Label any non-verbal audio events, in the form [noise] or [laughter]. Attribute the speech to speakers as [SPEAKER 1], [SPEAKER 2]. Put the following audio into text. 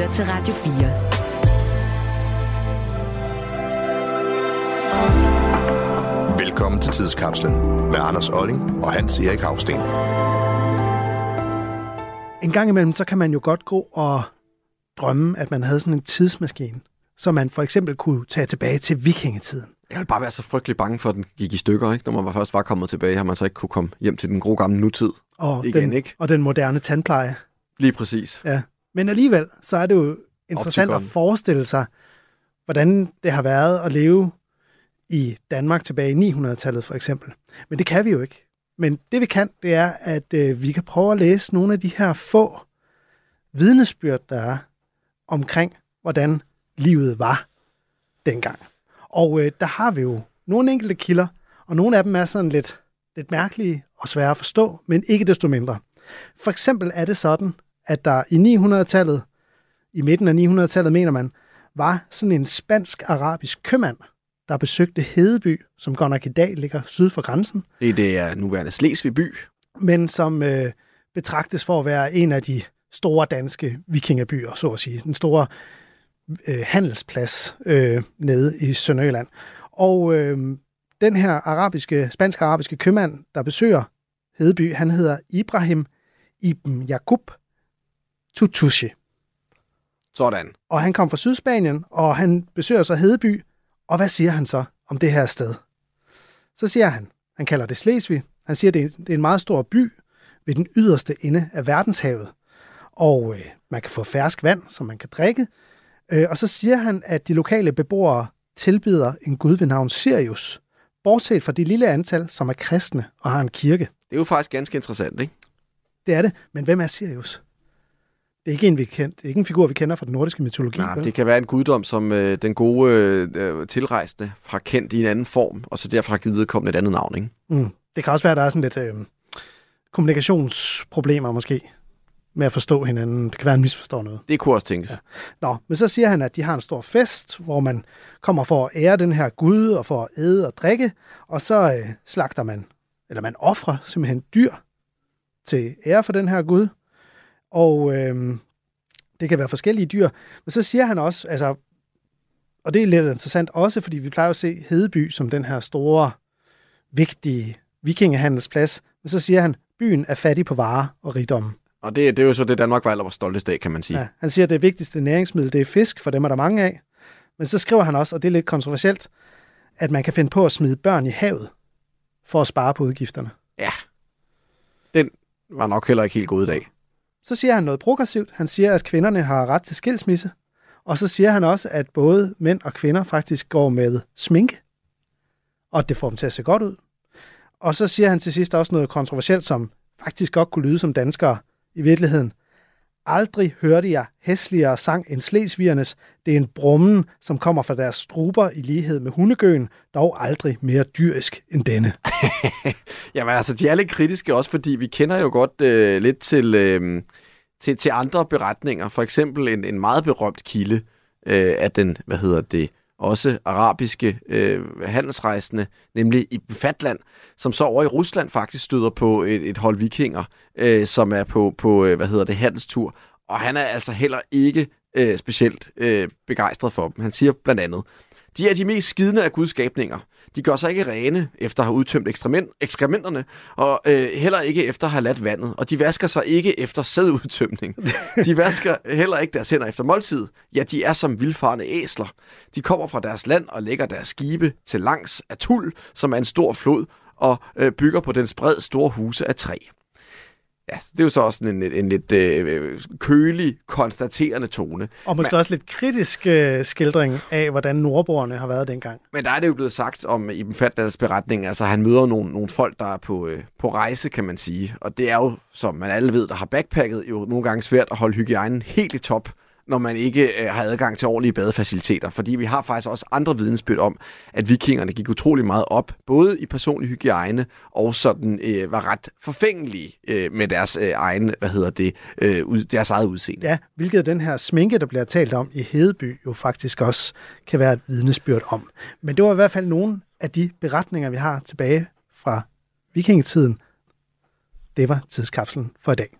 [SPEAKER 1] lytter til Radio
[SPEAKER 2] 4. Velkommen til Tidskapslen med Anders Olling og Hans Erik Havsten.
[SPEAKER 3] En gang imellem, så kan man jo godt gå og drømme, at man havde sådan en tidsmaskine, så man for eksempel kunne tage tilbage til vikingetiden.
[SPEAKER 4] Jeg ville bare være så frygtelig bange for, at den gik i stykker, ikke? Når man først var kommet tilbage, har man så ikke kunne komme hjem til den gode gamle nutid
[SPEAKER 3] og
[SPEAKER 4] igen,
[SPEAKER 3] den,
[SPEAKER 4] ikke?
[SPEAKER 3] Og den moderne tandpleje.
[SPEAKER 4] Lige præcis.
[SPEAKER 3] Ja. Men alligevel, så er det jo interessant Optikon. at forestille sig, hvordan det har været at leve i Danmark tilbage i 900-tallet for eksempel. Men det kan vi jo ikke. Men det vi kan, det er, at øh, vi kan prøve at læse nogle af de her få vidnesbyrd, der er omkring, hvordan livet var dengang. Og øh, der har vi jo nogle enkelte kilder, og nogle af dem er sådan lidt, lidt mærkelige og svære at forstå, men ikke desto mindre. For eksempel er det sådan, at der i 900-tallet, i midten af 900-tallet mener man, var sådan en spansk-arabisk købmand, der besøgte Hedeby, som godt nok i dag ligger syd for grænsen.
[SPEAKER 4] Det, det er nuværende Slesvig by.
[SPEAKER 3] Men som øh, betragtes for at være en af de store danske vikingebyer, så at sige. Den store øh, handelsplads øh, nede i Sønderjylland. Og øh, den her arabiske, spansk-arabiske købmand, der besøger Hedeby, han hedder Ibrahim Ibn Jakub Tutushi.
[SPEAKER 4] Sådan.
[SPEAKER 3] Og han kom fra Sydspanien, og han besøger så Hedeby, og hvad siger han så om det her sted? Så siger han, han kalder det Slesvig, han siger, det er, det er en meget stor by ved den yderste ende af verdenshavet, og øh, man kan få fersk vand, som man kan drikke, øh, og så siger han, at de lokale beboere tilbyder en gud ved navn Sirius, bortset fra de lille antal, som er kristne og har en kirke.
[SPEAKER 4] Det er jo faktisk ganske interessant, ikke?
[SPEAKER 3] Det er det, men hvem er Sirius? Det er ikke en, vi kender, det er ikke en figur, vi kender fra den nordiske mytologi.
[SPEAKER 4] Nej, vel? det kan være en guddom, som øh, den gode øh, tilrejsende har kendt i en anden form, og så derfor har givet vedkommende et andet navn, ikke?
[SPEAKER 3] Mm. Det kan også være, at der er sådan lidt øh, kommunikationsproblemer måske med at forstå hinanden. Det kan være, at han misforstår noget.
[SPEAKER 4] Det kunne også tænkes. Ja.
[SPEAKER 3] Nå, men så siger han, at de har en stor fest, hvor man kommer for at ære den her Gud, og for at æde og drikke, og så øh, slagter man, eller man offrer simpelthen dyr til ære for den her Gud. Og øh, det kan være forskellige dyr. Men så siger han også, altså, og det er lidt interessant også, fordi vi plejer at se Hedeby som den her store, vigtige vikingehandelsplads. Men så siger han, byen er fattig på varer og rigdom.
[SPEAKER 4] Og det, det er jo så det, Danmark var allerede stoltest af, kan man sige.
[SPEAKER 3] Ja, han siger, at det vigtigste næringsmiddel, det er fisk, for dem er der mange af. Men så skriver han også, og det er lidt kontroversielt, at man kan finde på at smide børn i havet for at spare på udgifterne.
[SPEAKER 4] Ja, den var nok heller ikke helt god i dag.
[SPEAKER 3] Så siger han noget progressivt. Han siger, at kvinderne har ret til skilsmisse. Og så siger han også, at både mænd og kvinder faktisk går med sminke, og det får dem til at se godt ud. Og så siger han til sidst også noget kontroversielt, som faktisk godt kunne lyde som danskere i virkeligheden. Aldrig hørte jeg hæsligere sang end slesvigernes. Det er en brummen, som kommer fra deres struber i lighed med hundegøen, dog aldrig mere dyrisk end denne. [laughs]
[SPEAKER 4] Jamen altså, de er lidt kritiske også, fordi vi kender jo godt øh, lidt til, øh, til, til andre beretninger. For eksempel en, en meget berømt kilde øh, af den, hvad hedder det, også arabiske øh, handelsrejsende, nemlig i Fatland, som så over i Rusland faktisk støder på et, et hold vikinger, øh, som er på, på øh, hvad hedder det, handelstur. Og han er altså heller ikke øh, specielt øh, begejstret for dem. Han siger blandt andet, de er de mest skidende af gudskabninger. De gør sig ikke rene efter at have udtømt ekskrementerne, og øh, heller ikke efter at have ladt vandet. Og de vasker sig ikke efter sædudtømning. [laughs] De vasker heller ikke deres hænder efter måltid. Ja, de er som vildfarne æsler. De kommer fra deres land og lægger deres skibe til langs af tul, som er en stor flod, og øh, bygger på den spred store huse af træ. Ja, det er jo så også en, en, en lidt øh, kølig, konstaterende tone.
[SPEAKER 3] Og måske Men, også lidt kritisk øh, skildring af, hvordan nordboerne har været dengang.
[SPEAKER 4] Men der er det jo blevet sagt om Ibn Fatdals beretning, altså han møder nogle, nogle folk, der er på, øh, på rejse, kan man sige. Og det er jo, som man alle ved, der har backpacket, jo nogle gange svært at holde hygiejnen helt i top når man ikke øh, har adgang til ordentlige badefaciliteter. Fordi vi har faktisk også andre vidensbyrd om, at vikingerne gik utrolig meget op, både i personlig hygiejne og sådan øh, var ret forfængelige øh, med deres øh, egen, hvad hedder det, øh, ud, deres eget udseende.
[SPEAKER 3] Ja, hvilket den her sminke, der bliver talt om i Hedeby, jo faktisk også kan være et vidnesbyrd om. Men det var i hvert fald nogle af de beretninger, vi har tilbage fra vikingetiden. Det var tidskapslen for i dag.